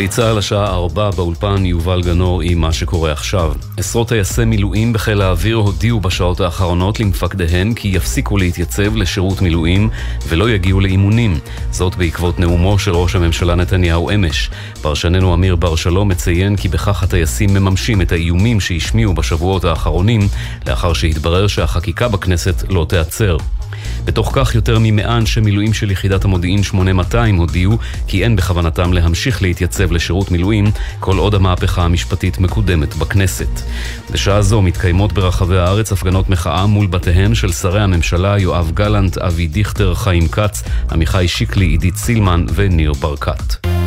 גלי צה"ל השעה ארבע באולפן יובל גנור עם מה שקורה עכשיו. עשרות טייסי מילואים בחיל האוויר הודיעו בשעות האחרונות למפקדיהן כי יפסיקו להתייצב לשירות מילואים ולא יגיעו לאימונים. זאת בעקבות נאומו של ראש הממשלה נתניהו אמש. פרשננו אמיר בר שלום מציין כי בכך הטייסים מממשים את האיומים שהשמיעו בשבועות האחרונים, לאחר שהתברר שהחקיקה בכנסת לא תיעצר. בתוך כך יותר ממאה אנשי מילואים של יחידת המודיעין 8200 הודיעו כי אין בכוונתם להמשיך להתייצב לשירות מילואים כל עוד המהפכה המשפטית מקודמת בכנסת. בשעה זו מתקיימות ברחבי הארץ הפגנות מחאה מול בתיהם של שרי הממשלה יואב גלנט, אבי דיכטר, חיים כץ, עמיחי שיקלי, עידית סילמן וניר ברקת.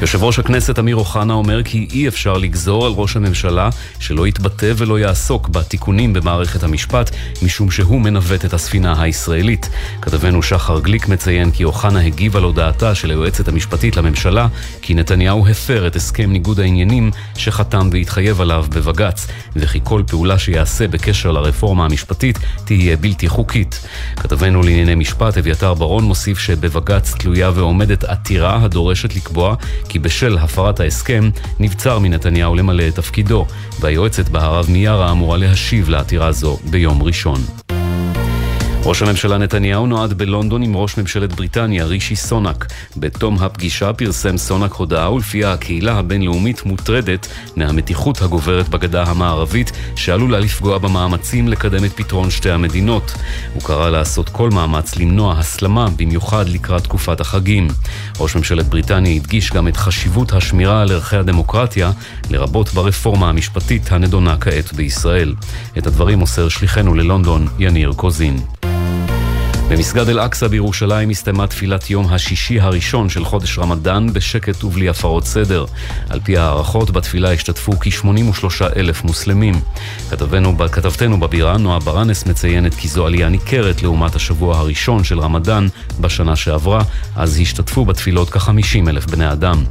יושב ראש הכנסת אמיר אוחנה אומר כי אי אפשר לגזור על ראש הממשלה שלא יתבטא ולא יעסוק בתיקונים במערכת המשפט, משום שהוא מנווט את הספינה הישראלית. כתבנו שחר גליק מציין כי אוחנה הגיב על הודעתה של היועצת המשפטית לממשלה, כי נתניהו הפר את הסכם ניגוד העניינים שחתם והתחייב עליו בבג"ץ, וכי כל פעולה שיעשה בקשר לרפורמה המשפטית תהיה בלתי חוקית. כתבנו לענייני משפט אביתר ברון מוסיף שבבג"ץ תלויה ועומדת עתירה הדורשת לקבוע כי בשל הפרת ההסכם נבצר מנתניהו למלא את תפקידו, והיועצת בהרב מיארה אמורה להשיב לעתירה זו ביום ראשון. ראש הממשלה נתניהו נועד בלונדון עם ראש ממשלת בריטניה, רישי סונאק. בתום הפגישה פרסם סונאק הודעה ולפיה הקהילה הבינלאומית מוטרדת מהמתיחות הגוברת בגדה המערבית, שעלולה לפגוע במאמצים לקדם את פתרון שתי המדינות. הוא קרא לעשות כל מאמץ למנוע הסלמה, במיוחד לקראת תקופת החגים. ראש ממשלת בריטניה הדגיש גם את חשיבות השמירה על ערכי הדמוקרטיה, לרבות ברפורמה המשפטית הנדונה כעת בישראל. את הדברים מוסר שליחנו ללונדון, יניר קוזין. במסגד אל-אקצא בירושלים הסתיימה תפילת יום השישי הראשון של חודש רמדאן בשקט ובלי הפרות סדר. על פי הערכות, בתפילה השתתפו כ-83 אלף מוסלמים. כתבנו, כתבתנו בבירה, נועה ברנס, מציינת כי זו עלייה ניכרת לעומת השבוע הראשון של רמדאן בשנה שעברה, אז השתתפו בתפילות כ-50 אלף בני אדם.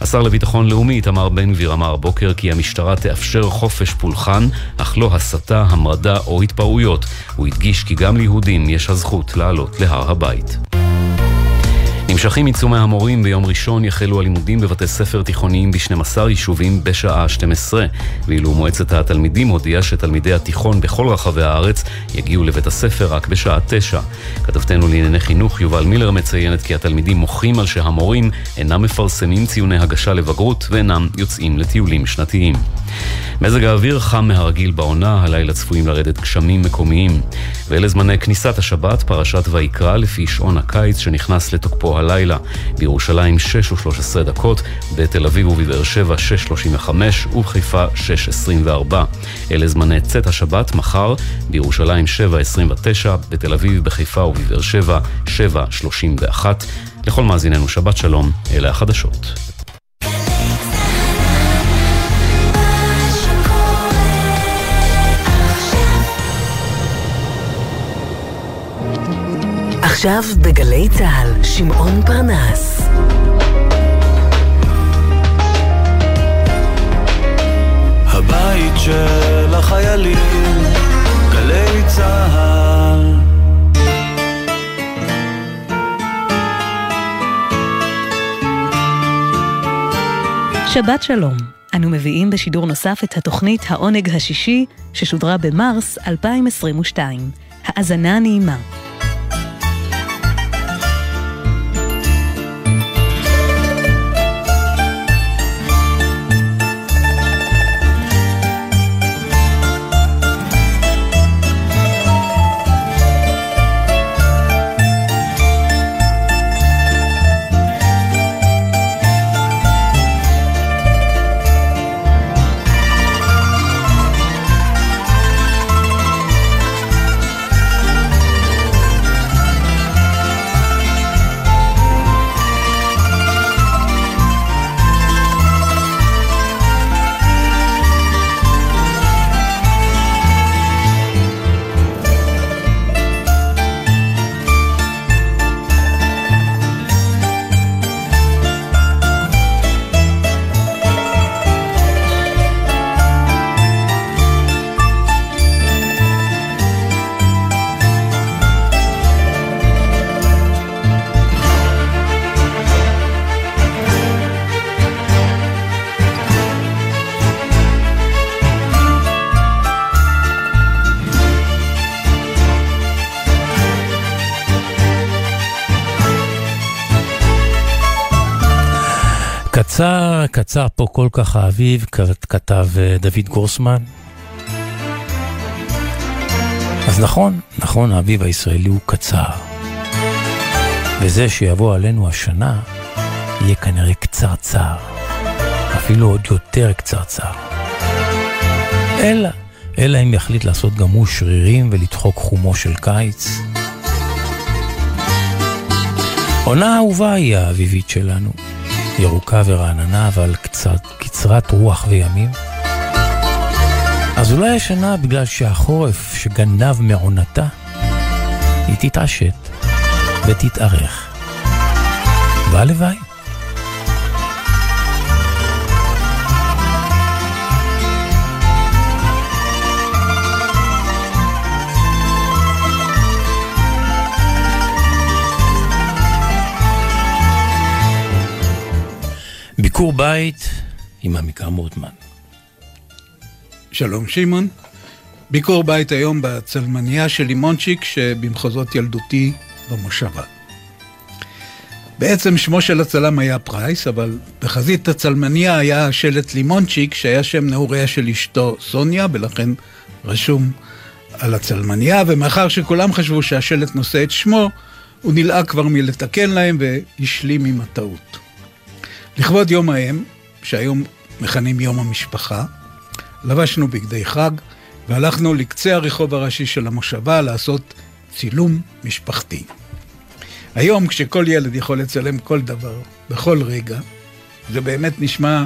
השר לביטחון לאומי איתמר בן גביר אמר הבוקר כי המשטרה תאפשר חופש פולחן, אך לא הסתה, המרדה או התפרעויות. הוא הדגיש כי גם ליהודים יש הזכות לעלות להר הבית. נמשכים עיצומי המורים, ביום ראשון יחלו הלימודים בבתי ספר תיכוניים ב-12 יישובים בשעה 12, ואילו מועצת התלמידים הודיעה שתלמידי התיכון בכל רחבי הארץ יגיעו לבית הספר רק בשעה 9. כתבתנו לענייני חינוך יובל מילר מציינת כי התלמידים מוחים על שהמורים אינם מפרסמים ציוני הגשה לבגרות ואינם יוצאים לטיולים שנתיים. מזג האוויר חם מהרגיל בעונה, הלילה צפויים לרדת גשמים מקומיים. ואלה זמני כניסת השבת, פרשת ויקרא, לפי שעון הקיץ שנכנס לתוקפו הלילה. בירושלים 6 ו-13 דקות, בתל אביב ובבאר שבע 6.35 ובחיפה 6.24. אלה זמני צאת השבת, מחר, בירושלים 7.29, בתל אביב, בחיפה ובבאר שבע 7.31. לכל מאזיננו שבת שלום, אלה החדשות. עכשיו בגלי צה"ל, שמעון פרנס. הבית של החיילים, גלי צה"ל. שבת שלום. אנו מביאים בשידור נוסף את התוכנית העונג השישי, ששודרה במרס 2022. האזנה נעימה. קצר פה כל כך האביב, כתב אה, דוד גורסמן. אז נכון, נכון, האביב הישראלי הוא קצר. וזה שיבוא עלינו השנה, יהיה כנראה קצרצר. אפילו עוד יותר קצרצר. אלא, אלא אם יחליט לעשות גם הוא שרירים ולדחוק חומו של קיץ. עונה אהובה היא האביבית שלנו. ירוקה ורעננה, אבל קצת, קצרת רוח וימים. אז אולי השנה, בגלל שהחורף שגנב מעונתה, היא תתעשת ותתארך. והלוואי. ביקור בית עם עמיקה מורטמן. שלום שמעון. ביקור בית היום בצלמניה של לימונצ'יק שבמחוזות ילדותי במושבה. בעצם שמו של הצלם היה פרייס, אבל בחזית הצלמניה היה שלט לימונצ'יק שהיה שם נעוריה של אשתו סוניה, ולכן רשום על הצלמניה, ומאחר שכולם חשבו שהשלט נושא את שמו, הוא נלאה כבר מלתקן להם והשלים עם הטעות. לכבוד יום האם, שהיום מכנים יום המשפחה, לבשנו בגדי חג והלכנו לקצה הרחוב הראשי של המושבה לעשות צילום משפחתי. היום כשכל ילד יכול לצלם כל דבר, בכל רגע, זה באמת נשמע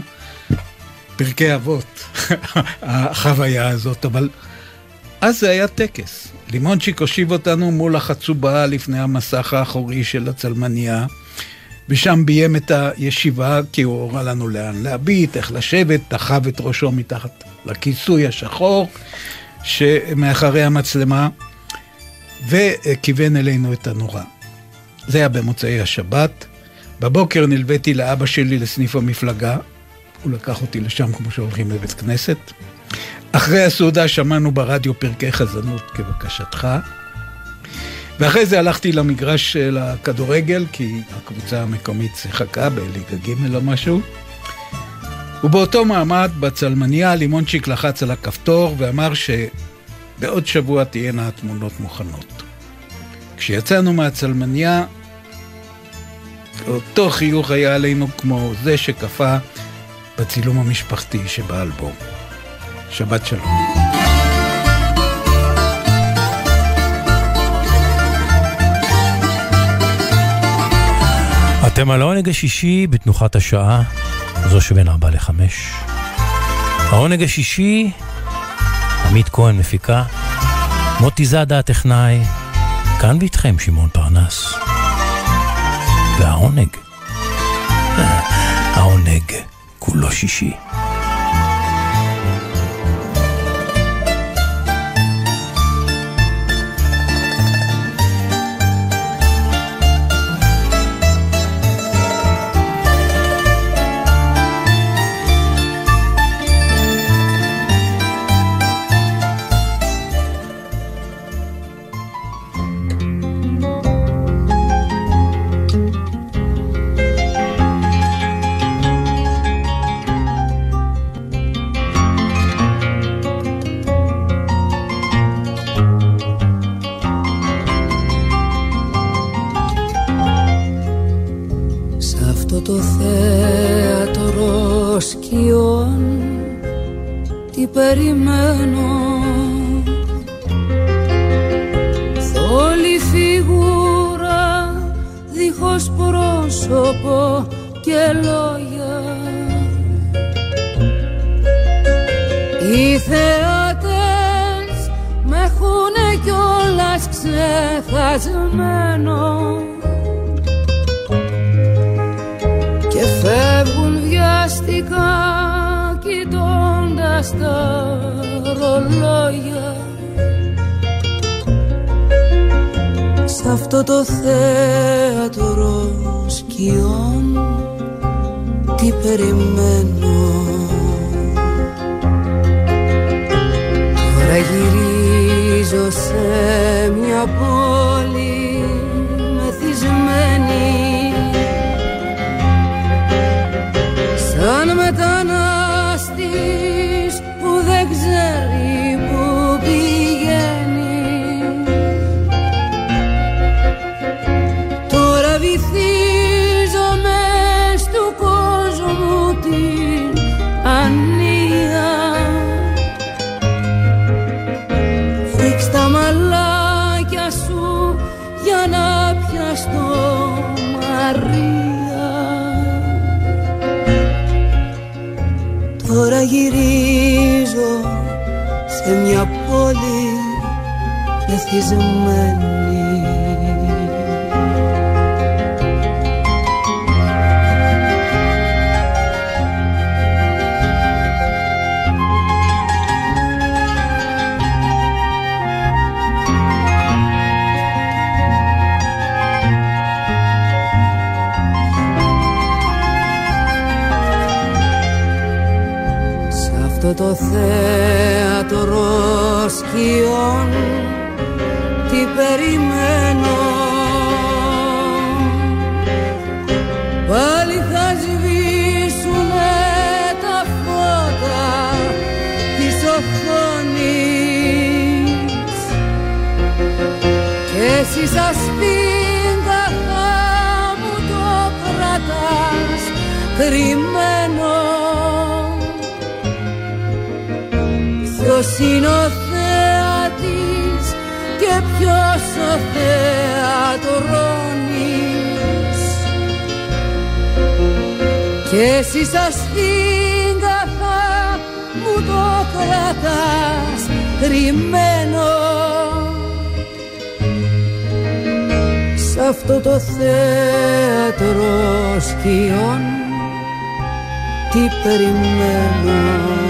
פרקי אבות, החוויה הזאת, אבל אז זה היה טקס. לימונצ'יק הושיב אותנו מול החצובה לפני המסך האחורי של הצלמניה, ושם ביים את הישיבה כי הוא הורה לנו לאן להביט, איך לשבת, תחב את ראשו מתחת לכיסוי השחור שמאחרי המצלמה, וכיוון אלינו את הנורה. זה היה במוצאי השבת. בבוקר נלוויתי לאבא שלי לסניף המפלגה, הוא לקח אותי לשם כמו שהולכים לבית כנסת. אחרי הסעודה שמענו ברדיו פרקי חזנות כבקשתך. ואחרי זה הלכתי למגרש של הכדורגל, כי הקבוצה המקומית שיחקה בליגה ג' או משהו. ובאותו מעמד, בצלמניה, לימונצ'יק לחץ על הכפתור ואמר שבעוד שבוע תהיינה התמונות מוכנות. כשיצאנו מהצלמניה, אותו חיוך היה עלינו כמו זה שקפא בצילום המשפחתי שבאלבום. שבת שלום. אתם על העונג השישי בתנוחת השעה, זו שבין ארבע לחמש. העונג השישי, עמית כהן מפיקה, מוטי זאדה הטכנאי, כאן ואיתכם שמעון פרנס. והעונג, העונג כולו שישי. το θέατρο σκιών. Τι περιμένω. Θόλη φιγούρα δίχως πρόσωπο και λόγια. Οι θεάτες με έχουνε κιόλας ξεχασμένο. ξαφνικά κοιτώντας τα ρολόγια. Σ' αυτό το θέατρο σκιών τι περιμένω. Τώρα γυρίζω σε μια πόλη μεθυσμένη. ευτυχισμένη Σ' αυτό το θέατρο σκιών τι περιμένω. Πάλι θα σβήσουνε τα φώτα της οθόνης. Και εσύ σας πίντα θα μου το κρατάς κρυμμένο. Ποιος είναι ο ποιος ο θεατρώνης Και εσύ σας θα μου το κρατάς κρυμμένο Σ' αυτό το θέατρο σκιών τι περιμένω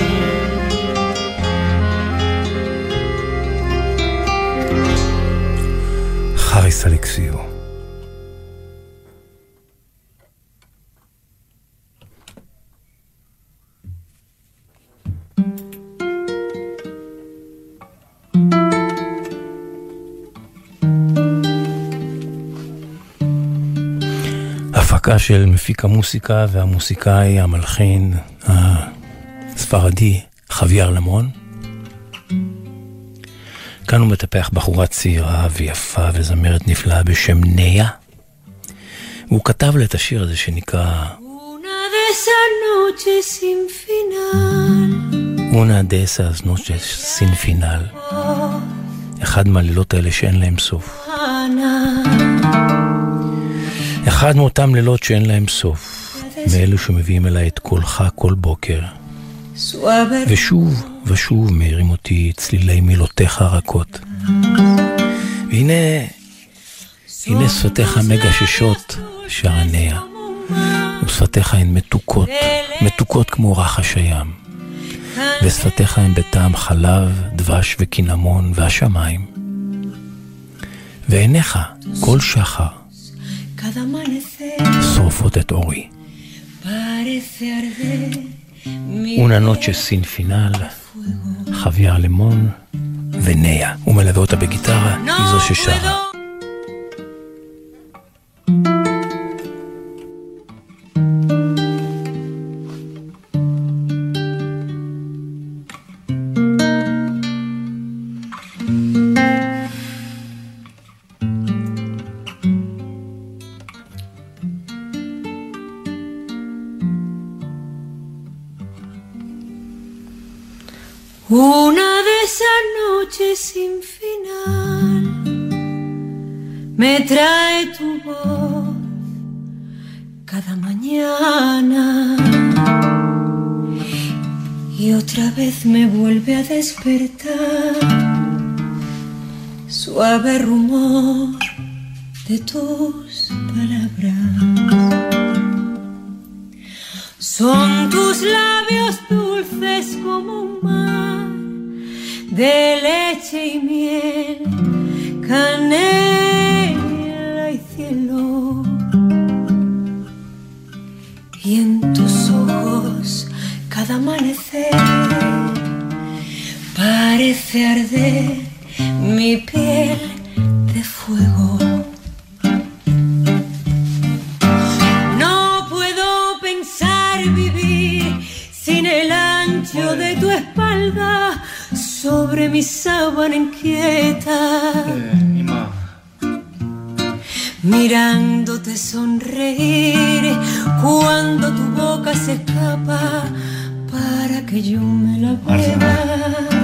של מפיק המוסיקה והמוסיקאי, המלחין הספרדי חוויאר למון. כאן הוא מטפח בחורה צעירה ויפה וזמרת נפלאה בשם ניה. והוא כתב לה את השיר הזה שנקרא... אונה אסas noches sin final. אחד מהלילות האלה שאין להם סוף. אחד מאותם לילות שאין להם סוף, מאלו שמביאים אליי את קולך כל בוקר. ושוב ושוב מאירים אותי צלילי מילותיך הרכות. והנה, הנה שפתיך מגששות, שערניה, ושפתיך הן מתוקות, מתוקות כמו רחש הים. ושפתיך הן בטעם חלב, דבש וקינמון והשמיים. ועיניך, כל שחר, שורפות את אורי. Una noche sin final, חוויה לימון וניה. הוא מלווה אותה בגיטרה, היא זו ששרה. Despertar. Suave rumor de tus palabras. Son tus labios dulces como un mar de leche y miel, canela y en tus ojos cada amanecer parece arder mi piel de fuego. No puedo pensar vivir sin el ancho de tu espalda sobre mi sábana inquieta. Eh, mirándote sonreír cuando tu boca se escapa para que yo me la beba.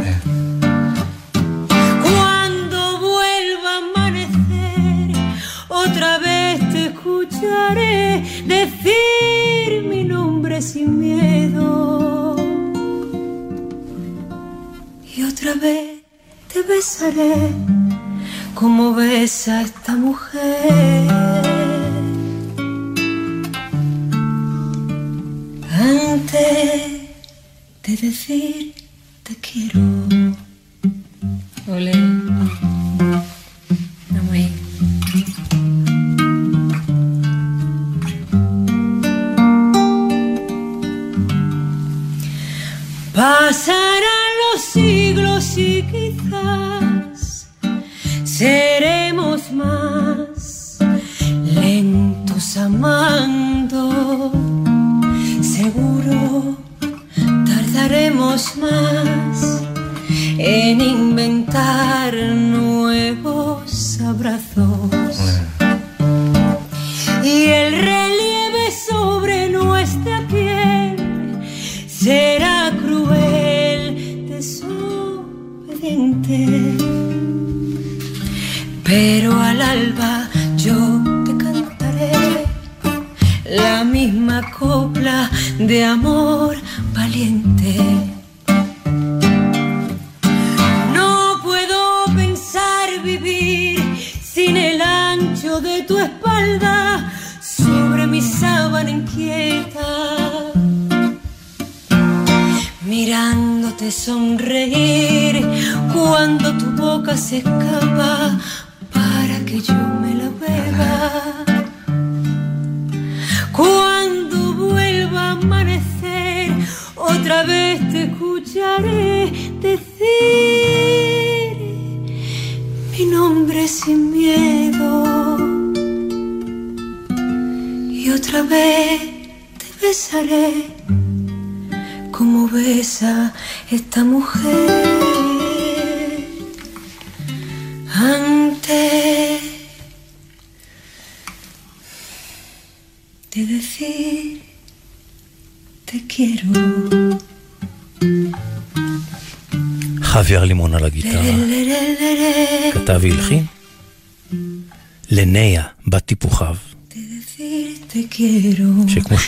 decir mi nombre sin miedo. Y otra vez te besaré como besa esta mujer. Antes de decir te quiero. Olé. Amando. Seguro tardaremos más en inventar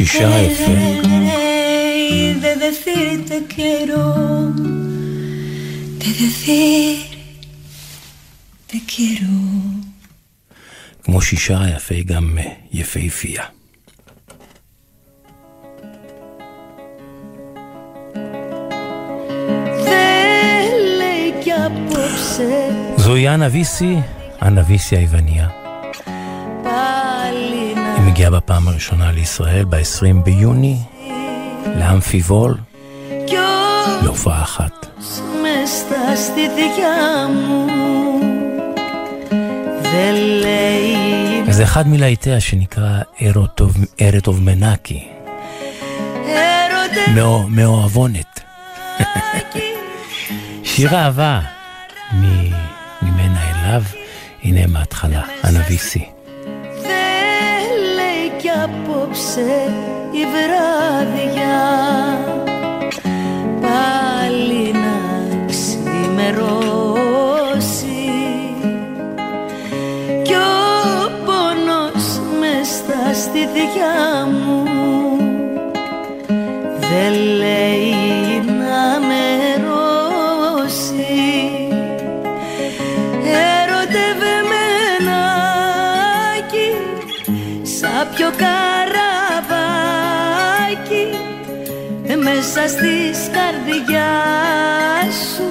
Chicha FM. De decir te quiero, de decir te quiero. כמו שישה יפה גם יפהפייה. זוהי אנה ויסי, אנה ויסי היווניה. הגיע בפעם הראשונה לישראל ב-20 ביוני לאמפי וול להופעה אחת. זה אחד מלהיטיה שנקרא ארוטוב מנקי. מאוהבונת. שיר אהבה ממנה אליו, הנה מההתחלה, הנביא סי. Δεν λέει κι απόψε η βράδια πάλι να ξημερώσει κι ο πόνος μες στα στήθια μου. Δεν μέσα στις καρδιάς σου.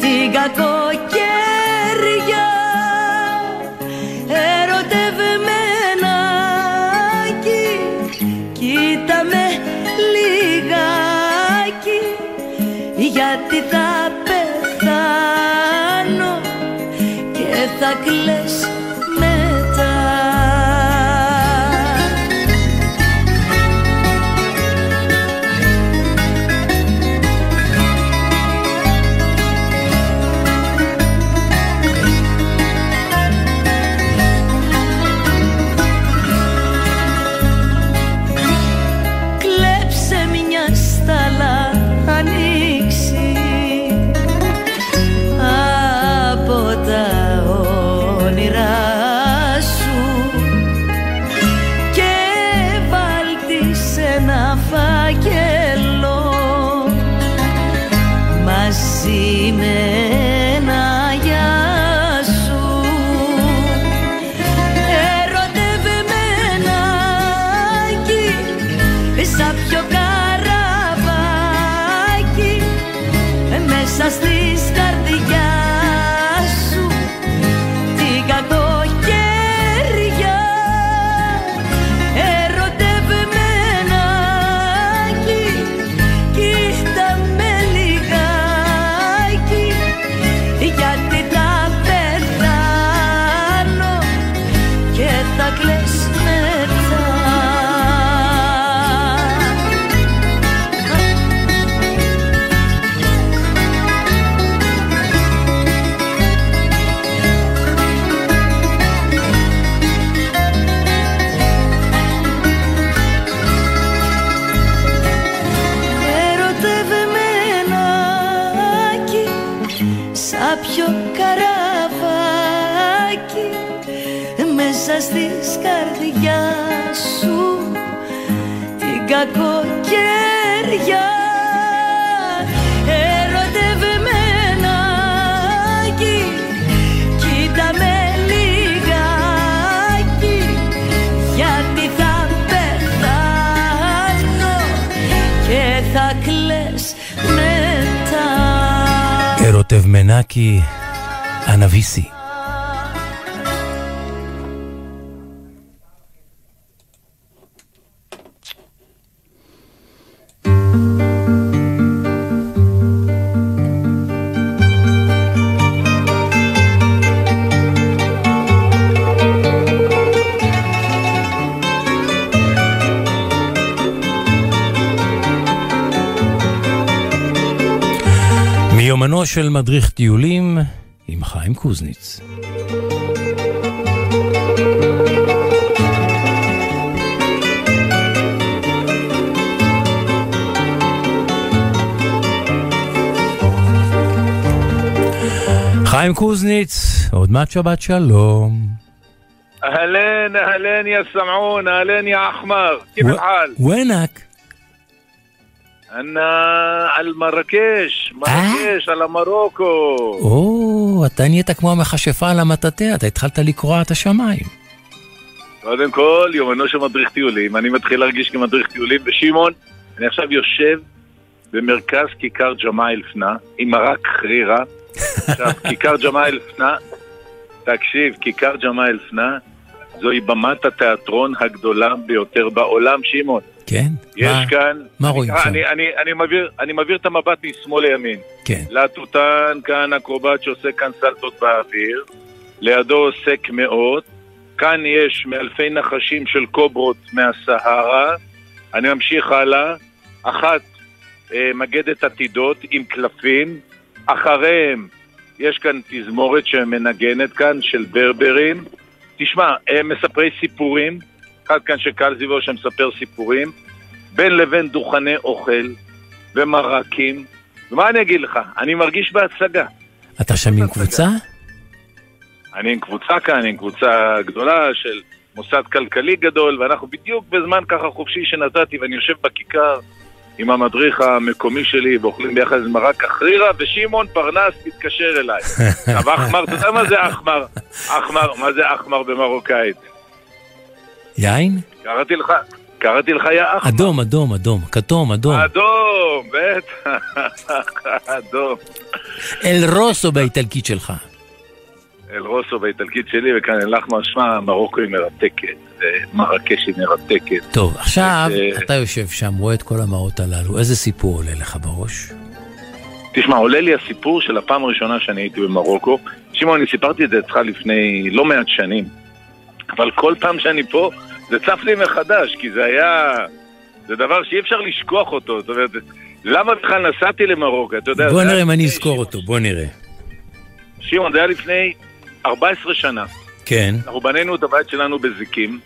Την κακοκαιριά כותב מנקי אנביסי. של מדריך טיולים עם חיים קוזניץ. חיים קוזניץ, עוד מעט שבת שלום. אהלן, אהלן יא סמעון, אהלן יא אחמר, כיף الحال? وينك؟ אנה على مراكش مراكش على המרוקו. או, אתה نيتك כמו המכשפה על המטאטא, אתה התחלת לקרוע את השמיים. קודם כל, יומנו של מדריך טיולים, אני מתחיל להרגיש כמדריך טיולים, ושמעון, אני עכשיו יושב במרכז כיכר ג'מאיל פנה, עם מרק חרירה. עכשיו, כיכר ג'מאיל פנה, תקשיב, כיכר ג'מאיל פנה, זוהי במת התיאטרון הגדולה ביותר בעולם, שמעון. כן? יש מה, כאן... מה רואים אני, שם? אני, אני, אני, מעביר, אני מעביר את המבט משמאל לימין. כן. להטוטן כאן אקרובט שעושה כאן סלטות באוויר, לידו עושה קמעות, כאן יש מאלפי נחשים של קוברות מהסהרה, אני ממשיך הלאה, אחת אה, מגדת עתידות עם קלפים, אחריהם יש כאן תזמורת שמנגנת כאן של ברברים, תשמע, הם מספרי סיפורים, אחד כאן שקל זיבו שמספר סיפורים, בין לבין דוכני אוכל ומרקים, ומה אני אגיד לך, אני מרגיש בהצגה. אתה שם עם קבוצה? אני עם קבוצה כאן, עם קבוצה גדולה של מוסד כלכלי גדול, ואנחנו בדיוק בזמן ככה חופשי שנתתי, ואני יושב בכיכר עם המדריך המקומי שלי, ואוכלים ביחד איזה מרק אחרירה, ושמעון פרנס מתקשר אליי. עכשיו, אחמר, אתה יודע מה זה אחמר? אחמר, מה זה אחמר במרוקאית? יין? קראתי לך, קראתי לך יא אחמר. אדום, אדום, אדום, כתום, אדום. אדום, בטח, אדום. אל רוסו באיטלקית שלך. אל רוסו באיטלקית שלי, וכאן אל אחמר, שמע, מרוקו היא מרתקת, ומרקש היא מרתקת. טוב, עכשיו אה, אתה יושב שם, רואה את כל המראות הללו, איזה סיפור עולה לך בראש? תשמע, עולה לי הסיפור של הפעם הראשונה שאני הייתי במרוקו. שמעון, אני סיפרתי את זה אצלך לפני לא מעט שנים, אבל כל פעם שאני פה, זה צף לי מחדש, כי זה היה... זה דבר שאי אפשר לשכוח אותו. זאת אומרת, למה בכלל נסעתי למרוקו? אתה יודע... בוא נראה אם אני אזכור אותו, בוא נראה. שמעון, זה היה לפני 14 שנה. כן, אנחנו בנינו את הבית שלנו בזיקים.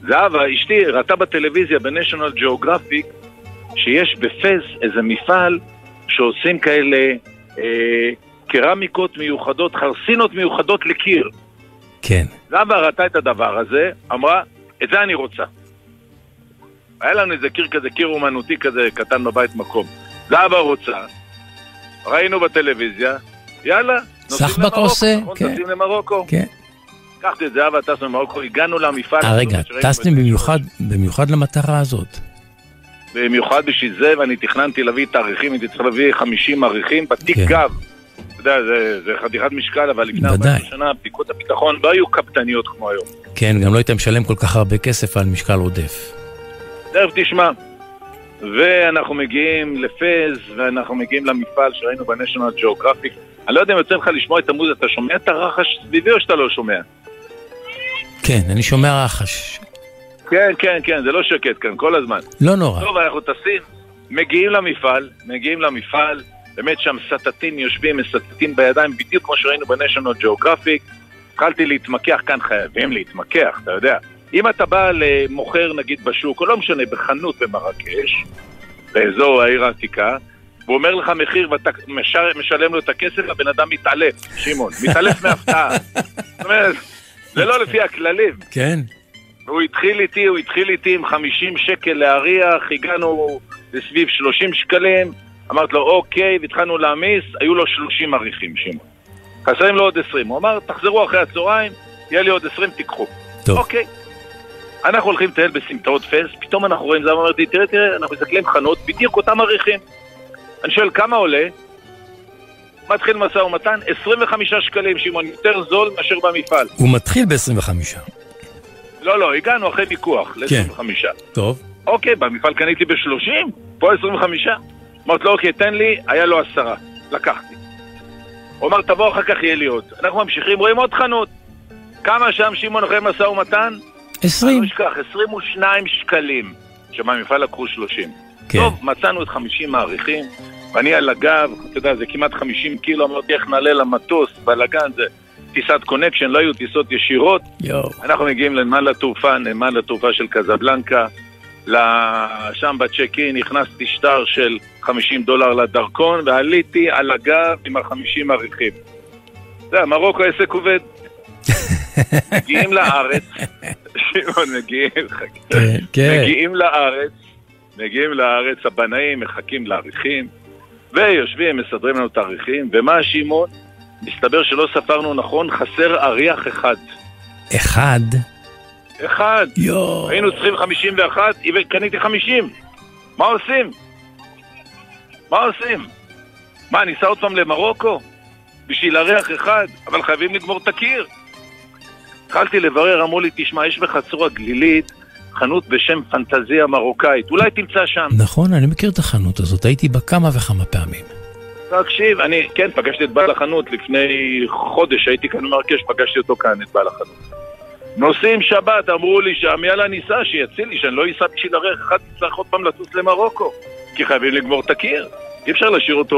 זהבה, אשתי, ראתה בטלוויזיה, בניישונל ג'אוגרפיק, שיש בפס איזה מפעל שעושים כאלה אה, קרמיקות מיוחדות, חרסינות מיוחדות לקיר. כן. זהבה ראתה את הדבר הזה, אמרה, את זה אני רוצה. היה לנו איזה קיר כזה, קיר אומנותי כזה, קטן בבית מקום. זהבה רוצה, ראינו בטלוויזיה, יאללה, נוסעים סחבק למרוקו, עושה, נכון? כן. נוסעים למרוקו. כן. לקחתי את זהבה, טסנו למרוקו, הגענו למפעל. אה, רגע, טסתם. במיוחד, במיוחד למטרה הזאת. במיוחד בשביל זה, ואני תכננתי להביא תאריכים, הייתי צריך להביא 50 עריכים, בתיק כן. גב יודע, זה, זה חתיכת משקל, אבל לפני ודאי. 40 שנה בדיקות הביטחון לא היו קפדניות כמו היום. כן, גם לא היית משלם כל כך הרבה כסף על משקל עודף. תכף תשמע. ואנחנו מגיעים לפז, ואנחנו מגיעים למפעל שראינו בניישונל ג'אוגרפיק. אני לא יודע אם יוצא לך לשמוע את המוזיקה, אתה שומע את הרחש סביבי או שאתה לא שומע? כן, אני שומע רחש. כן, כן, כן, זה לא שקט כאן, כל הזמן. לא נורא. טוב, אנחנו טסים, מגיעים למפעל, מגיעים למפעל, באמת שם סטטים יושבים, מסטטים בידיים, בדיוק כמו שראינו בניישונל ג'אוגרפיק. התחלתי להתמקח כאן, חייבים להתמקח, אתה יודע. אם אתה בא למוכר נגיד בשוק, או לא משנה, בחנות במרקש, באזור העיר העתיקה, והוא אומר לך מחיר ואתה מש- משלם לו את הכסף, הבן אדם מתעלף, שמעון, מתעלף מהפתעה. זאת אומרת, זה לא לפי הכללים. כן. הוא התחיל איתי, הוא התחיל איתי עם 50 שקל להריח, הגענו לסביב 30 שקלים, אמרתי לו אוקיי, והתחלנו להעמיס, היו לו 30 עריכים, שמעון. חסרים לו עוד 20. הוא אמר, תחזרו אחרי הצהריים, יהיה לי עוד 20, תיקחו. טוב. אוקיי. אנחנו הולכים לטייל בסמטאות פס, פתאום אנחנו רואים, זה אמר לי, תראה, תראה, אנחנו מסתכלים חנות, בדיוק אותם עריכים. אני שואל, כמה עולה? מתחיל משא ומתן, 25 שקלים, שמעון, יותר זול מאשר במפעל. הוא מתחיל ב-25. לא, לא, הגענו אחרי ויכוח, כן. ל-25. טוב. אוקיי, במפעל קניתי ב-30, פה 25. אמרתי לו, אוקיי, תן לי, היה לו עשרה. לקחתי. הוא אמר, תבוא אחר כך יהיה לי עוד. אנחנו ממשיכים, רואים עוד חנות. כמה שם שמעון אחרי משא ומתן? 20. לא אשכח, 22 שקלים. שמהמפעל לקחו 30. כן. טוב, מצאנו את 50 מעריכים, ואני על הגב, אתה יודע, זה כמעט 50 קילו, אמרתי איך נעלה למטוס, בלאגן זה טיסת קונקשן, לא היו טיסות ישירות. יואו. אנחנו מגיעים לנמל התעופה, נמל התעופה של קזבלנקה. שם בצ'ק אין הכנסתי שטר של 50 דולר לדרכון, ועליתי על הגב עם ה-50 עריכים. זה, מרוקו עסק עובד. מגיעים לארץ, שמעון, מגיעים, כן, כן. מגיעים לארץ, מגיעים לארץ, הבנאים מחכים לעריכים, ויושבים, מסדרים לנו את העריכים, ומה שמעון? מסתבר שלא ספרנו נכון, חסר אריח אחד. אחד. אחד. יואו. היינו צריכים 51, קניתי 50. מה עושים? מה עושים? מה, ניסע עוד פעם למרוקו? בשביל אריח אחד, אבל חייבים לגמור את הקיר. התחלתי לברר, אמרו לי, תשמע, יש בחצור הגלילית חנות בשם פנטזיה מרוקאית, אולי תמצא שם. נכון, אני מכיר את החנות הזאת, הייתי בה כמה וכמה פעמים. תקשיב, אני, כן, פגשתי את בעל החנות לפני חודש, הייתי כאן במרקש, פגשתי אותו כאן, את בעל החנות. נוסעים שבת, אמרו לי שם, יאללה ניסע, שיציל לי, שאני לא אסע בשביל הריח אחד, נצטרך עוד פעם לטוס למרוקו. כי חייבים לגמור את הקיר. אי אפשר להשאיר אותו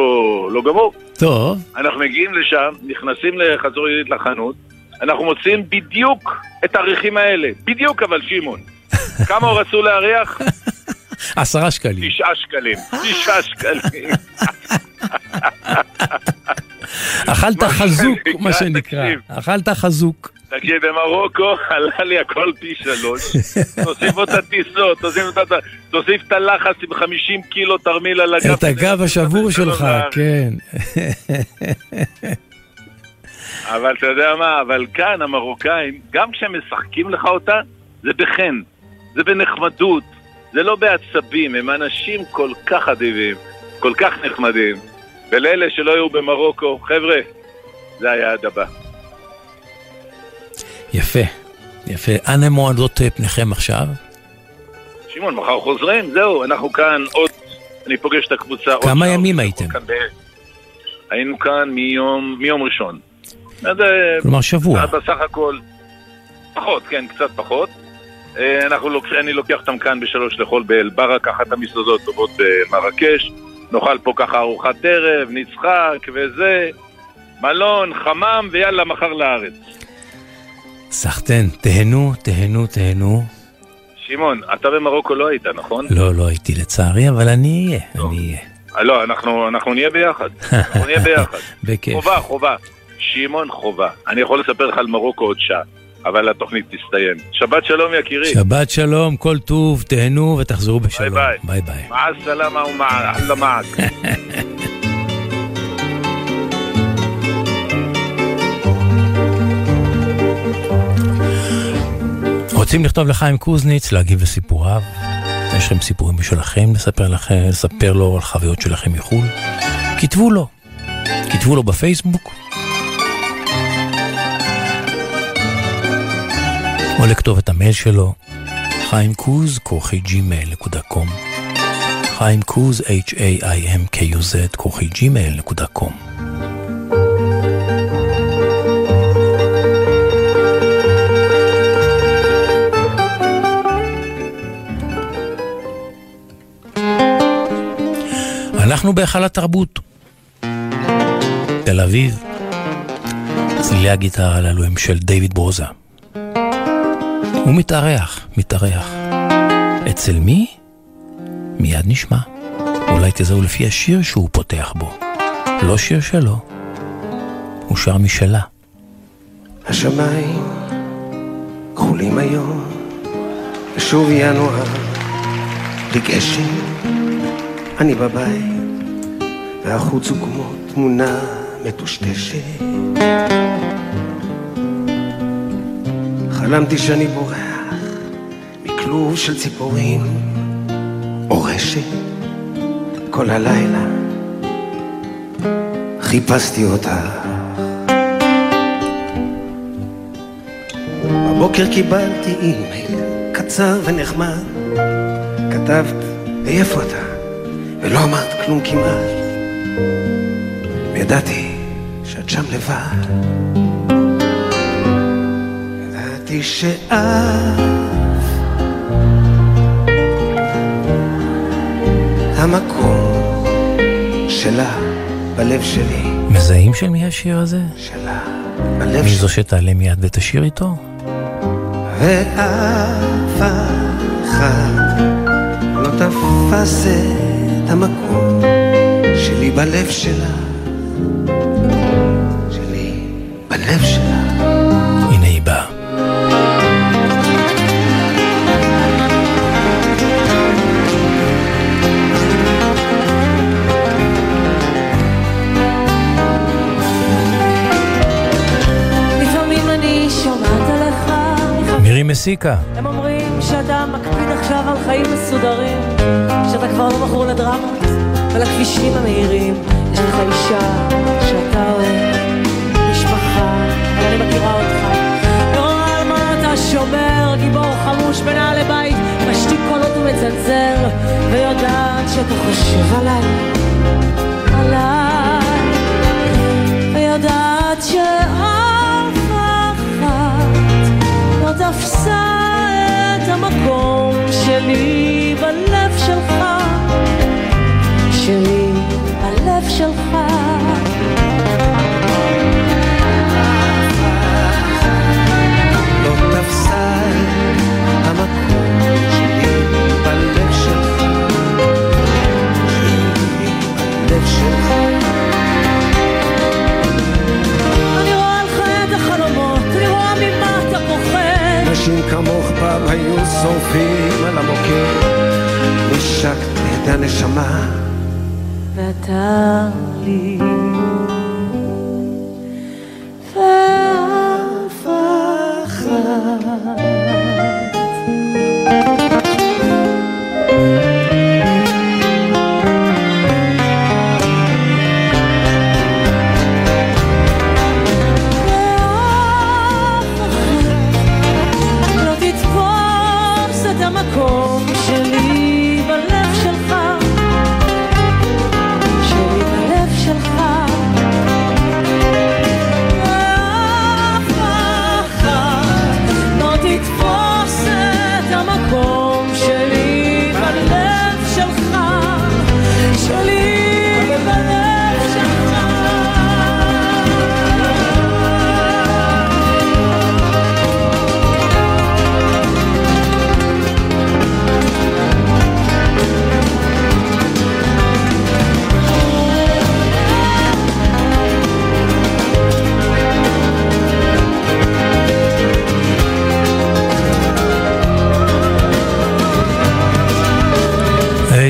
לא גמור. טוב. אנחנו מגיעים לשם, נכנסים לחזור ידידית לחנות, אנחנו מוצאים בדיוק את העריכים האלה. בדיוק אבל, שמעון. כמה הוא רצו להריח? עשרה שקלים. תשעה שקלים. תשעה שקלים. אכלת חזוק, מה שנקרא. אכלת חזוק. תגיד, במרוקו עלה לי הכל פי שלוש. תוסיף את הטיסות, תוסיף את הלחץ עם 50 קילו תרמיל על הגב. את הגב השבור שלך, כן. אבל אתה יודע מה, אבל כאן המרוקאים, גם כשהם משחקים לך אותה, זה בחן, זה בנחמדות, זה לא בעצבים, הם אנשים כל כך אדיבים, כל כך נחמדים. ולאלה שלא היו במרוקו, חבר'ה, זה היעד הבא. יפה, יפה. אנה מועדות אה, פניכם עכשיו? שמעון, מחר חוזרים, זהו, אנחנו כאן עוד, אני פוגש את הקבוצה עוד כמה ימים הייתם? כאן ב- היינו כאן מיום, מיום ראשון. אה, כלומר שבוע. בסך הכל, פחות, כן, קצת פחות. אה, אנחנו לוקח, אני לוקח אותם כאן בשלוש לאכול באל-ברק, אחת המסעדות טובות במרקש. נאכל פה ככה ארוחת ערב, נצחק וזה. מלון, חמם, ויאללה, מחר לארץ. סחטן, תהנו, תהנו, תהנו. שמעון, אתה במרוקו לא היית, נכון? לא, לא הייתי לצערי, אבל אני אהיה, אני אהיה. אה, לא, אנחנו, אנחנו נהיה ביחד. אנחנו נהיה ביחד. בכיף. חובה, חובה. שמעון, חובה. אני יכול לספר לך על מרוקו עוד שעה, אבל התוכנית תסתיים. שבת שלום יקירי. שבת שלום, כל טוב, תהנו ותחזרו בשלום. ביי. ביי ביי. مع السلامة والله معك. רוצים לכתוב לחיים קוזניץ, להגיב לסיפוריו? יש לכם סיפורים משלכם, לספר לכם, לספר לו על חוויות שלכם מחו"ל? כתבו לו. כתבו לו בפייסבוק. או לכתוב את המייל שלו, חיים קוז, כורחי gmail.com חיים קוז, h-a-i-m-k-u-z, כורחי gmail.com אנחנו בהיכל התרבות. תל אביב. צלילי הגיטרה הללו הם של דיוויד ברוזה. הוא מתארח, מתארח. אצל מי? מיד נשמע. אולי תזהו לפי השיר שהוא פותח בו. לא שיר שלו, הוא שר משלה. השמיים כחולים היום, ושוב ינואר, בלי גשם, אני בבית, והחוץ הוא כמו תמונה מטושטשת. חלמתי שאני בורח מכלוב של ציפורים או רשת כל הלילה חיפשתי אותה בבוקר קיבלתי אימייל קצר ונחמד כתבת איפה אתה? ולא אמרת כלום כמעט וידעתי שאת שם לבד ידעתי שאת המקום שלה בלב שלי מזהים של מי השיר הזה? שלה בלב מי שלי זו שתעלה מיד ותשיר איתו? ואף אחד לא תפס את המקום שלי בלב שלה בלב שלה הנה היא באה. מירי מסיקה. הם אומרים שאתה מקפיד עכשיו על חיים מסודרים, שאתה כבר לא מכור לדרמות ולכבישים המהירים. יש לך אישה שאתה אוהב, שאתה חושב עליי, עליי, ויודעת שאף אחת לא תפסה את המקום שלי בלב שלך, שלי בלב שלך. שלך אני רואה לך את החלומות, אני רואה ממה אתה פוחד. נשים כמוך פעם היו שורפים על המוקד נשקת את הנשמה ואתה לי.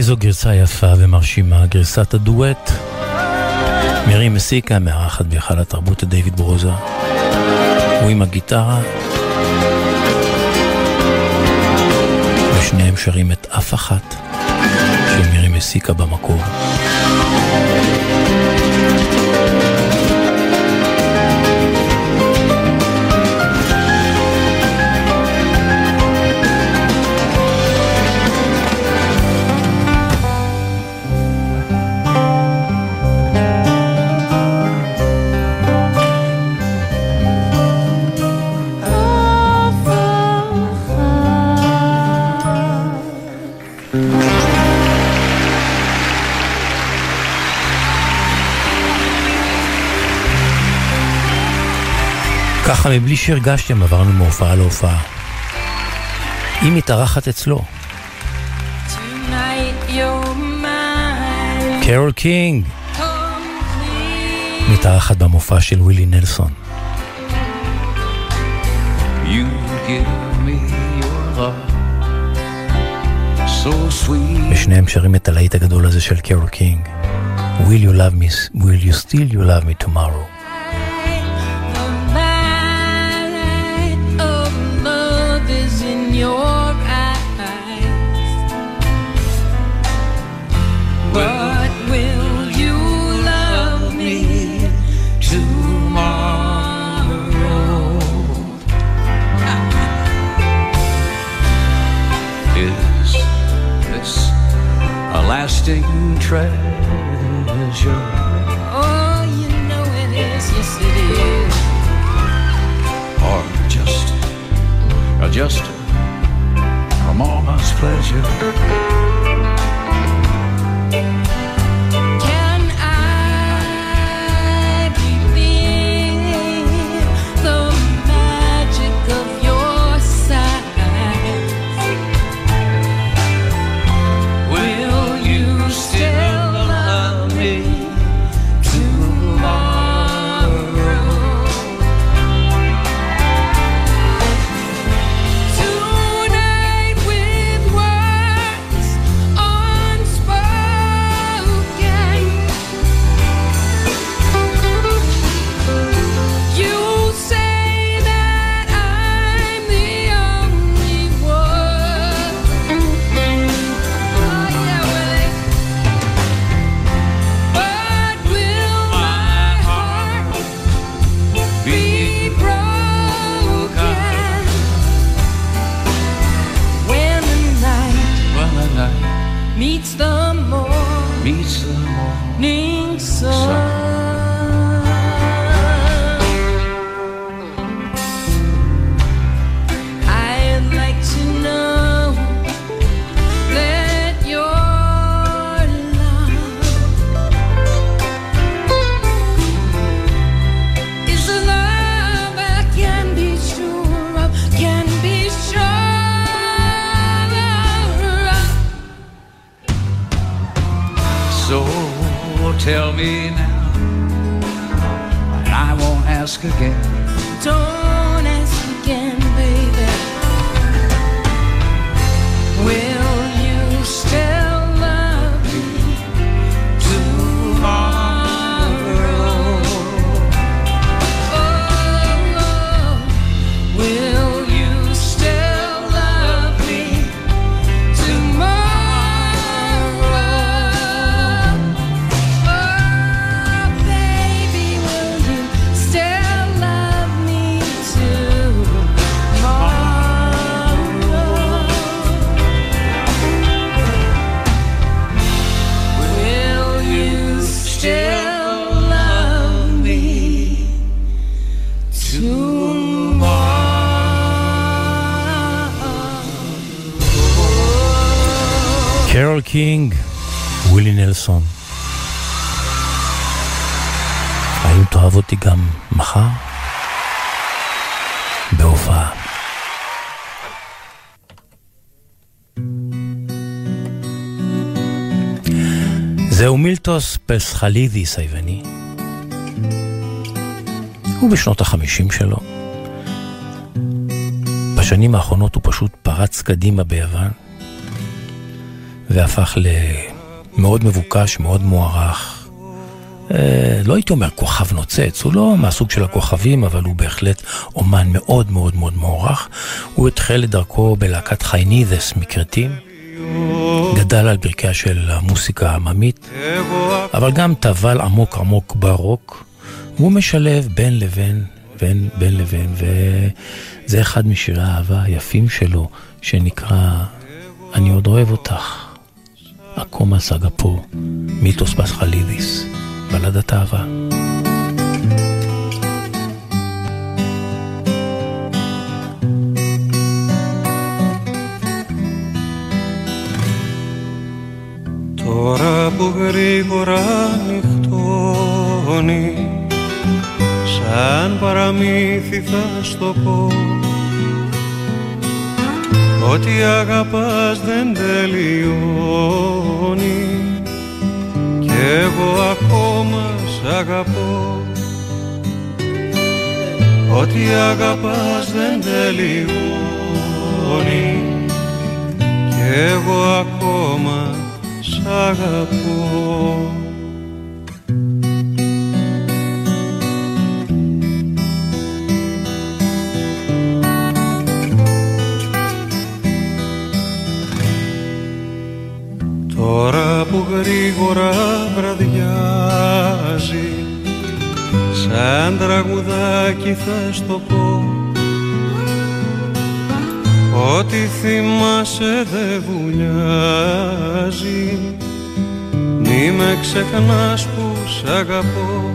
איזו גרסה יפה ומרשימה, גרסת הדואט. מירי מסיקה מארחת בהיכל התרבות את דיוויד ברוזה. הוא עם הגיטרה. ושניהם שרים את אף אחת של מירי מסיקה במקור. ככה מבלי שהרגשתם עברנו מהופעה להופעה. היא מתארחת אצלו. קרול קינג מתארחת במופע של ווילי נלסון. ושניהם שרים את הלהיט הגדול הזה של קרול קינג. Will you love me, will you still you love me tomorrow? Treasure. tell me now, and I won't ask again. Don't קינג, ווילי נלסון. האם תאהב אותי גם מחר? בהופעה. זהו מילטוס פסחלידיס היווני. הוא בשנות החמישים שלו. בשנים האחרונות הוא פשוט פרץ קדימה ביוון. והפך למאוד מבוקש, מאוד מוערך. אה, לא הייתי אומר כוכב נוצץ, הוא לא מהסוג של הכוכבים, אבל הוא בהחלט אומן מאוד מאוד מאוד מוערך. הוא התחיל את דרכו בלהקת חיינידס מקרטים, גדל על ברכיה של המוסיקה העממית, אבל גם טבל עמוק עמוק ברוק. הוא משלב בין לבין, בין, בין לבין, וזה אחד משירי האהבה היפים שלו, שנקרא "אני עוד אוהב אותך". ακόμα σ' αγαπώ. Μήτο Πασχαλίδης. Βαλάντα Τάβα Τώρα που γρήγορα νυχτώνει σαν παραμύθι θα στο πω ότι αγαπάς δεν τελειώνει. Κι εγώ ακόμα σ' αγαπώ. Ότι αγαπάς δεν τελειώνει. Κι εγώ ακόμα σ' αγαπώ Τώρα που γρήγορα βραδιάζει Σαν τραγουδάκι θα στο πω. Ό,τι θυμάσαι δε βουλιάζει Μη με ξεχνάς που σ' αγαπώ.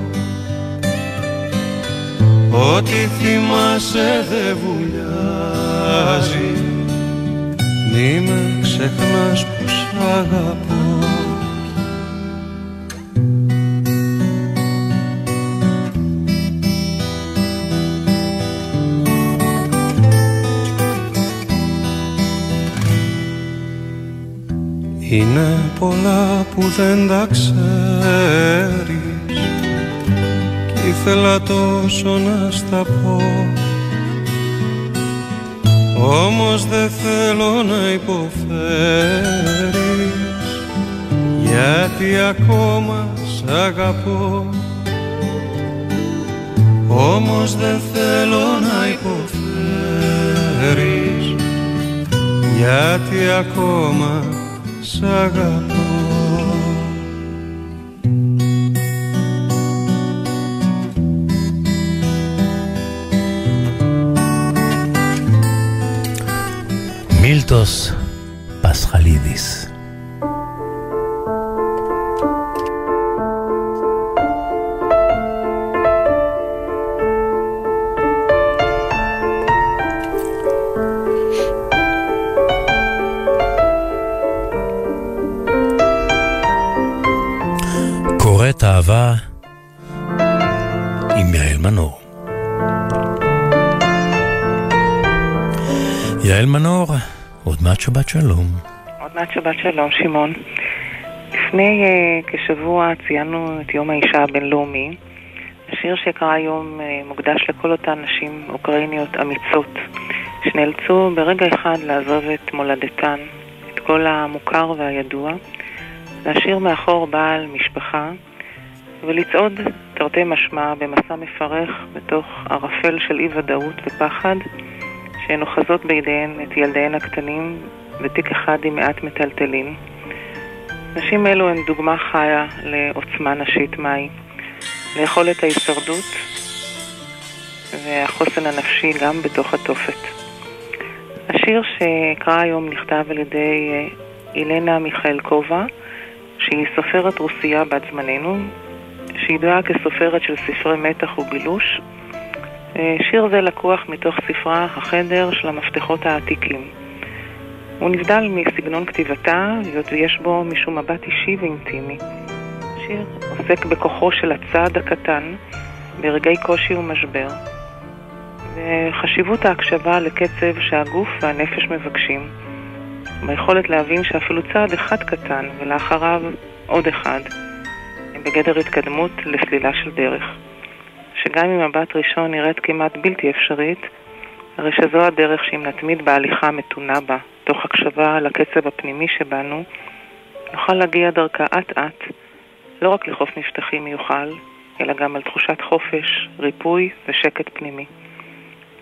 Ό,τι θυμάσαι δε βουλιάζει Μη με ξεχνάς που σ' αγαπώ. Είναι πολλά που δεν τα ξέρεις Κι ήθελα τόσο να στα πω. Όμως δεν θέλω να υποφέρεις γιατί ακόμα σ' αγαπώ. Όμως δεν θέλω να υποφέρεις γιατί ακόμα σ' αγαπώ. Μίλτος שבת שלום. עוד מעט שבת שלום, שמעון. לפני uh, כשבוע ציינו את יום האישה הבינלאומי. השיר שקרא היום uh, מוקדש לכל אותן נשים אוקראיניות אמיצות, שנאלצו ברגע אחד לעזוב את מולדתן, את כל המוכר והידוע, להשאיר מאחור בעל, משפחה, ולצעוד תרתי משמע במסע מפרך בתוך ערפל של אי ודאות ופחד, שהן אוחזות בידיהן את ילדיהן הקטנים ותיק אחד עם מעט מטלטלים. נשים אלו הן דוגמה חיה לעוצמה נשית מהי, ליכולת ההישרדות והחוסן הנפשי גם בתוך התופת. השיר שאקרא היום נכתב על ידי אה, אילנה מיכאלקובה, שהיא סופרת רוסייה בת זמננו, שידועה כסופרת של ספרי מתח ובילוש. אה, שיר זה לקוח מתוך ספרה החדר של המפתחות העתיקים. הוא נבדל מסגנון כתיבתה, היות ויש בו משום מבט אישי ואינטימי. השיר עוסק בכוחו של הצעד הקטן ברגעי קושי ומשבר, וחשיבות ההקשבה לקצב שהגוף והנפש מבקשים, ביכולת להבין שאפילו צעד אחד קטן ולאחריו עוד אחד, הם בגדר התקדמות לסלילה של דרך. שגם אם מבט ראשון נראית כמעט בלתי אפשרית, הרי שזו הדרך שאם נתמיד בהליכה המתונה בה, תוך הקשבה לקצב הפנימי שבנו, נוכל להגיע דרכה אט-אט, לא רק לחוף מבטחי מיוחל, אלא גם על תחושת חופש, ריפוי ושקט פנימי.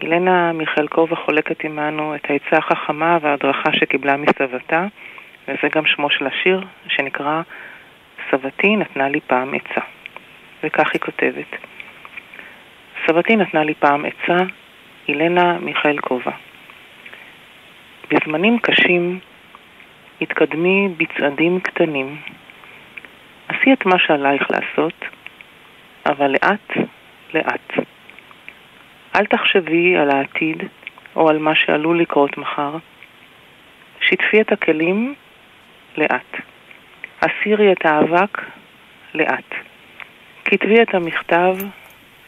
אילנה מיכאלקובה חולקת עמנו את העצה החכמה וההדרכה שקיבלה מסבתה, וזה גם שמו של השיר, שנקרא סבתי נתנה לי פעם עצה. וכך היא כותבת: סבתי נתנה לי פעם עצה, אילנה מיכאלקובה. בזמנים קשים התקדמי בצעדים קטנים. עשי את מה שעלייך לעשות, אבל לאט לאט. אל תחשבי על העתיד או על מה שעלול לקרות מחר. שיתפי את הכלים לאט. הסירי את האבק לאט. כתבי את המכתב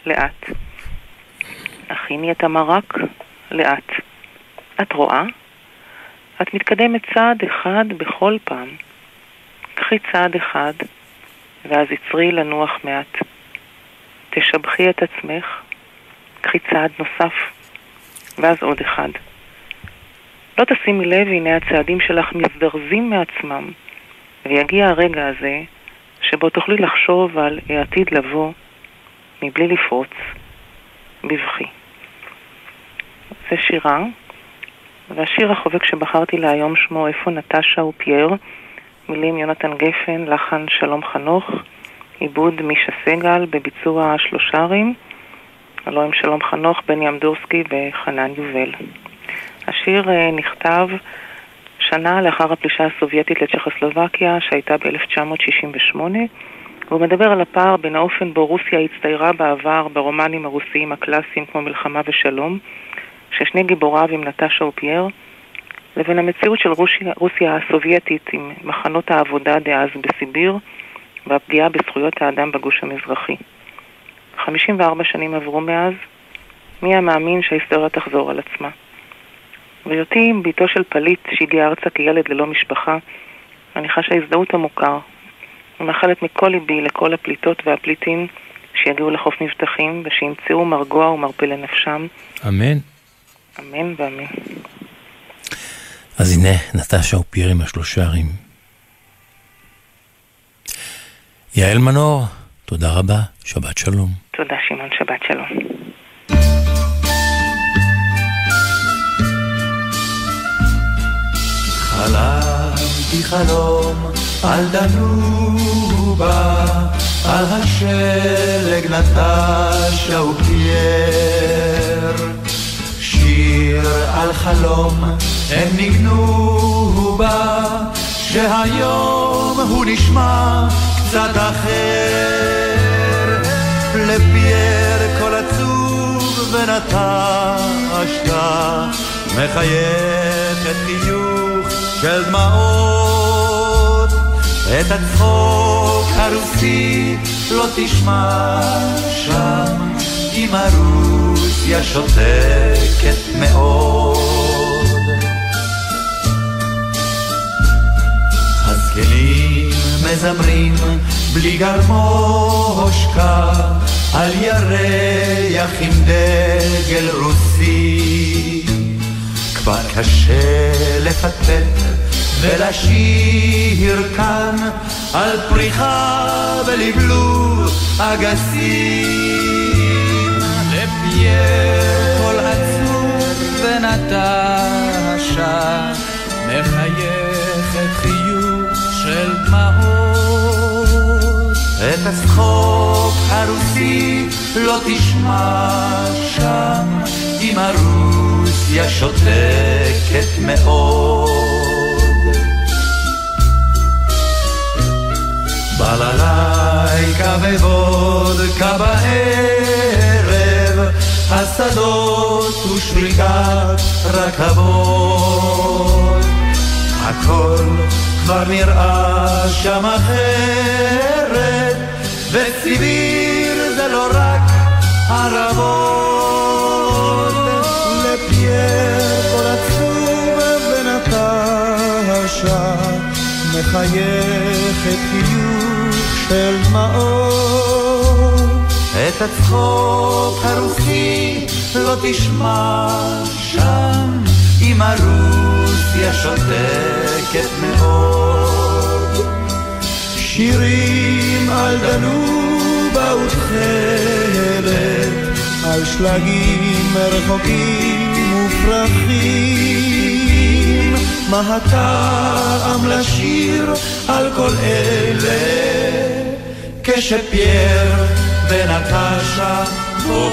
לאט. הכיני את המרק לאט. את רואה? את מתקדמת צעד אחד בכל פעם. קחי צעד אחד, ואז עצרי לנוח מעט. תשבחי את עצמך, קחי צעד נוסף, ואז עוד אחד. לא תשימי לב, הנה הצעדים שלך מזדרזים מעצמם, ויגיע הרגע הזה שבו תוכלי לחשוב על העתיד לבוא מבלי לפרוץ בבכי. זה שירה, והשיר החובק שבחרתי להיום שמו "איפה נטשה ופייר", מילים יונתן גפן, לחן שלום חנוך, עיבוד מישה סגל בביצוע שלושרים, הלוא עם שלום חנוך, בני אמדורסקי וחנן יובל. השיר אה, נכתב שנה לאחר הפלישה הסובייטית לצ'כוסלובקיה שהייתה ב-1968 והוא מדבר על הפער בין האופן בו רוסיה הצטיירה בעבר ברומנים הרוסיים הקלאסיים כמו מלחמה ושלום ששני גיבוריו עם נטשה ופייר לבין המציאות של רוסיה, רוסיה הסובייטית עם מחנות העבודה דאז בסיביר והפגיעה בזכויות האדם בגוש המזרחי. 54 שנים עברו מאז, מי המאמין שההיסטוריה תחזור על עצמה? בהיותי בתו של פליט שהגיע ארצה כילד ללא משפחה, אני חשה הזדהות עמוקה ומאחלת מכל ליבי לכל הפליטות והפליטים שיגיעו לחוף מבטחים ושימצאו מרגוע ומרפא לנפשם. אמן. אמן ואמן. אז הנה, נטשה ופיר עם השלושה ערים. יעל מנור, תודה רבה, שבת שלום. תודה שמעון, שבת שלום. חלמתי חלום על דנובה, על השלג נטשה ופייר. שיר על חלום הם ניגנו בה, שהיום הוא נשמע קצת אחר. לפייר קול עצוב ונטשת, מחייכת חיוך של דמעות. את הצחוק הרוסי לא תשמע שם, אם הרוסיה שותקת מאוד. הזקנים מזמרים בלי גרמושקה על ירח עם דגל רוסי. כבר קשה לפטפט ולשיר כאן על פריחה ולבלוב אגסים. לפייר קול עצוב ונטשה מחייכת חיוך של דמעות. את הצחוק הרוסי לא תשמע שם, אם הרוסיה שותקת מאוד. בללייקה ווודקה בערב, השדות ושריקת רכבות. הכל כבר נראה שם אחרת, וסיביר זה לא רק ערבות. לפייר קול עצוב ונטשה, מחייכת חיוך של דמעות. את הצחוק הרוסי לא תשמע שם, אם הרוסיה שותקת מאוד. שירים על דנובה ותכלת, על שלגים רחוקים ופרחים. מה הטעם לשיר על כל אלה, כשפייר ונטשה זהו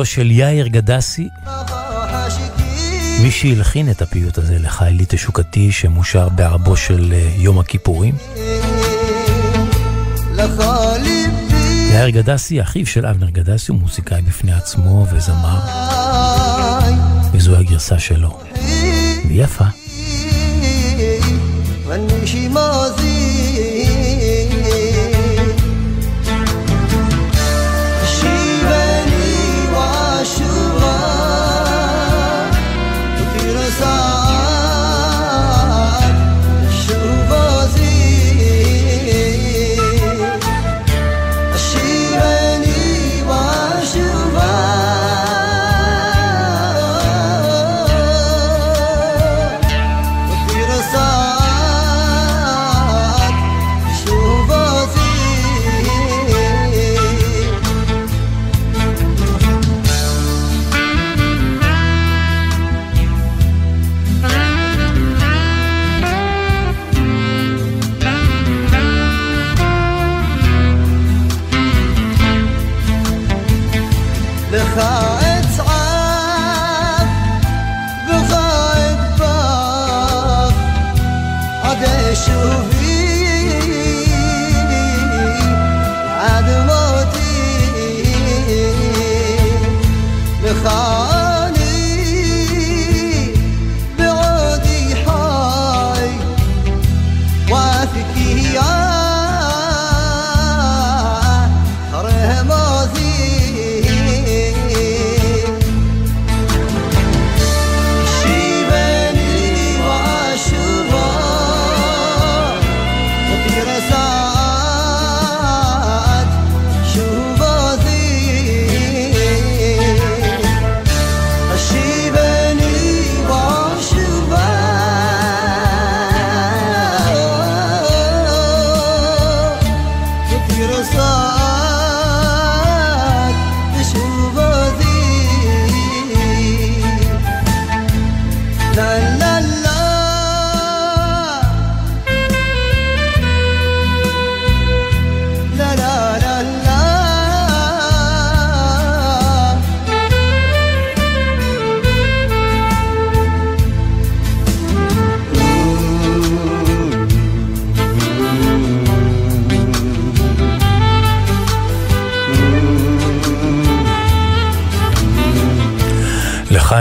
קולו של יאיר גדסי, מי שהלחין את הפיוט הזה לחיילי תשוקתי שמושר בערבו של אה, יום הכיפורים. יאיר גדסי, אחיו של אבנר גדסי, הוא מוזיקאי בפני עצמו וזמר, וזו הגרסה שלו. ויפה.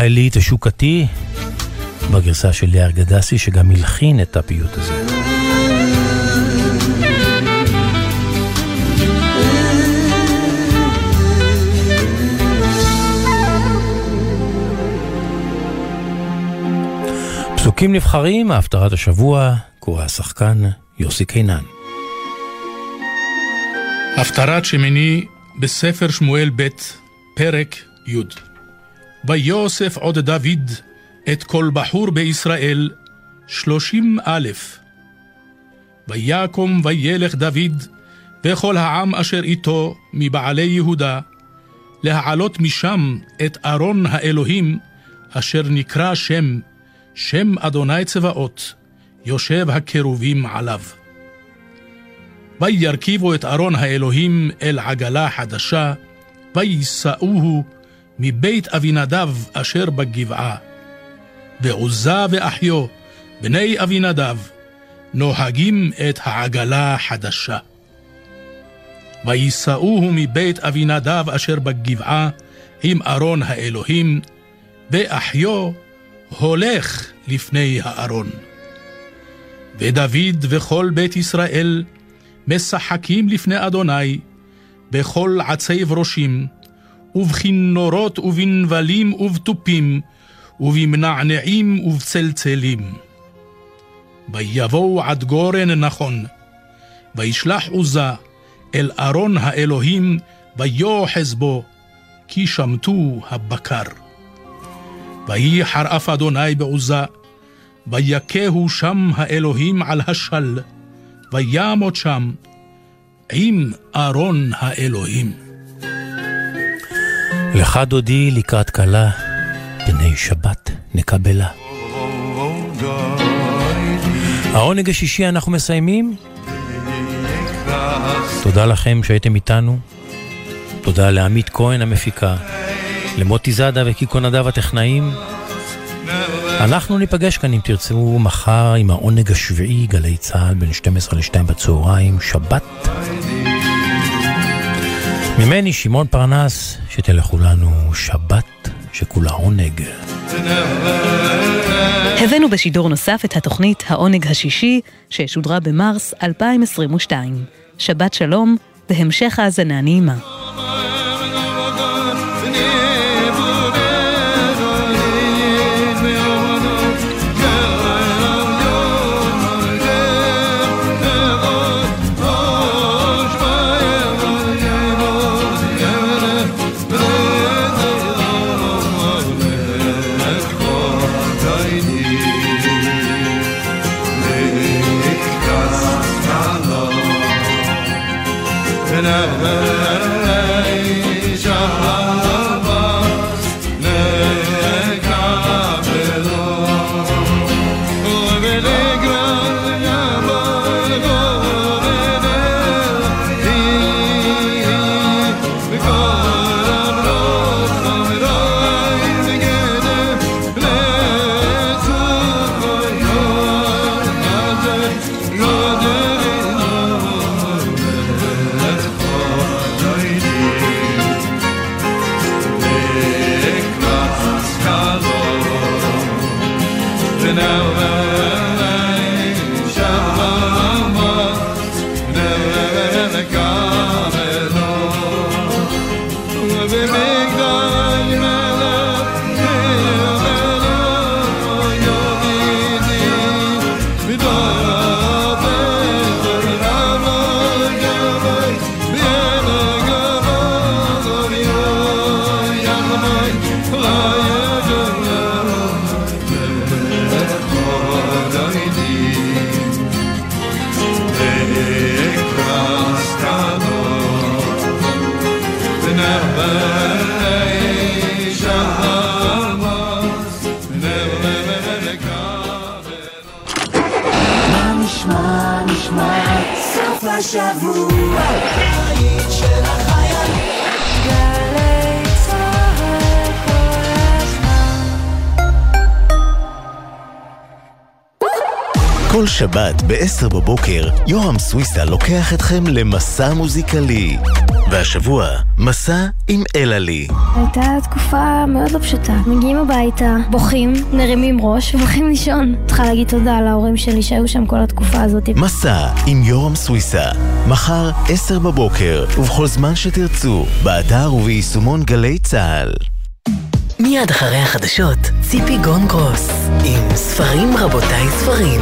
ישראלי תשוקתי, בגרסה של ליאר גדסי, שגם הלחין את הפיוט הזה. פסוקים נבחרים, הפטרת השבוע, קורא השחקן יוסי קינן. הפטרת שמיני בספר שמואל ב', פרק י'. ויוסף עוד דוד את כל בחור בישראל שלושים א'. ויקום וילך דוד וכל העם אשר איתו מבעלי יהודה, להעלות משם את ארון האלוהים, אשר נקרא שם, שם אדוני צבאות, יושב הקרובים עליו. וירכיבו את ארון האלוהים אל עגלה חדשה, ויישאוהו מבית אבינדב אשר בגבעה. ועוזה ואחיו, בני אבינדב, נוהגים את העגלה החדשה. ויישאוהו מבית אבינדב אשר בגבעה עם ארון האלוהים, ואחיו הולך לפני הארון. ודוד וכל בית ישראל משחקים לפני אדוני בכל עצי ברושים, ובכינורות ובנבלים ובתופים, ובמנענעים ובצלצלים. ויבואו עד גורן נכון, וישלח עוזה אל ארון האלוהים, ויוחז בו, כי שמטו הבקר. וייחר אף אדוני בעוזה, ויכהו שם האלוהים על השל, וימות שם עם ארון האלוהים. לך דודי לקראת כלה, פני שבת נקבלה. העונג השישי אנחנו מסיימים תודה לכם שהייתם איתנו. תודה לעמית כהן המפיקה, למוטי זאדה וקיקו נדב הטכנאים. אנחנו ניפגש כאן אם תרצו מחר עם העונג השביעי, גלי צה"ל בין 12 ל-2 בצהריים, שבת. ממני שמעון פרנס, שתהיה לכולנו שבת שכולה עונג. הבאנו בשידור נוסף את התוכנית העונג השישי, ששודרה במרס 2022. שבת שלום והמשך האזנה נעימה. יורם סוויסה לוקח אתכם למסע מוזיקלי. והשבוע, מסע עם אלעלי. הייתה תקופה מאוד לא פשוטה. מגיעים הביתה, בוכים, מרימים ראש ובוכים לישון. צריכה להגיד תודה להורים שלי שהיו שם כל התקופה הזאת. מסע עם יורם סוויסה, מחר 10 בבוקר, ובכל זמן שתרצו, באתר וביישומון גלי צה"ל. מיד אחרי החדשות, ציפי גון גרוס, עם ספרים רבותיי ספרים.